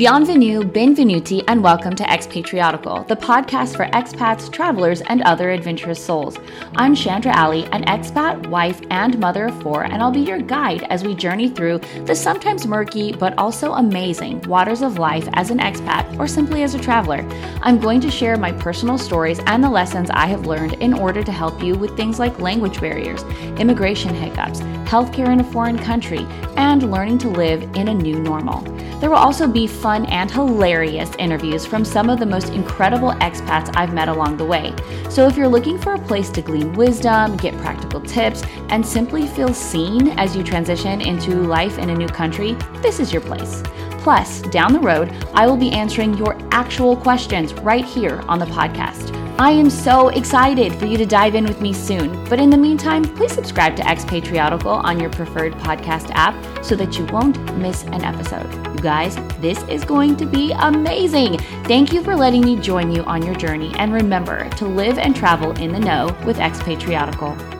Bienvenue, benvenuti, and welcome to Expatriotical, the podcast for expats, travelers, and other adventurous souls. I'm Chandra Ali, an expat, wife, and mother of four, and I'll be your guide as we journey through the sometimes murky but also amazing waters of life as an expat or simply as a traveler. I'm going to share my personal stories and the lessons I have learned in order to help you with things like language barriers, immigration hiccups, healthcare in a foreign country, and learning to live in a new normal. There will also be fun and hilarious interviews from some of the most incredible expats I've met along the way. So if you're looking for a place to glean wisdom, get practical tips, and simply feel seen as you transition into life in a new country, this is your place. Plus, down the road, I will be answering your actual questions right here on the podcast. I am so excited for you to dive in with me soon. But in the meantime, please subscribe to Expatriotical on your preferred podcast app so that you won't miss an episode. You guys, this is going to be amazing. Thank you for letting me join you on your journey. And remember to live and travel in the know with Expatriotical.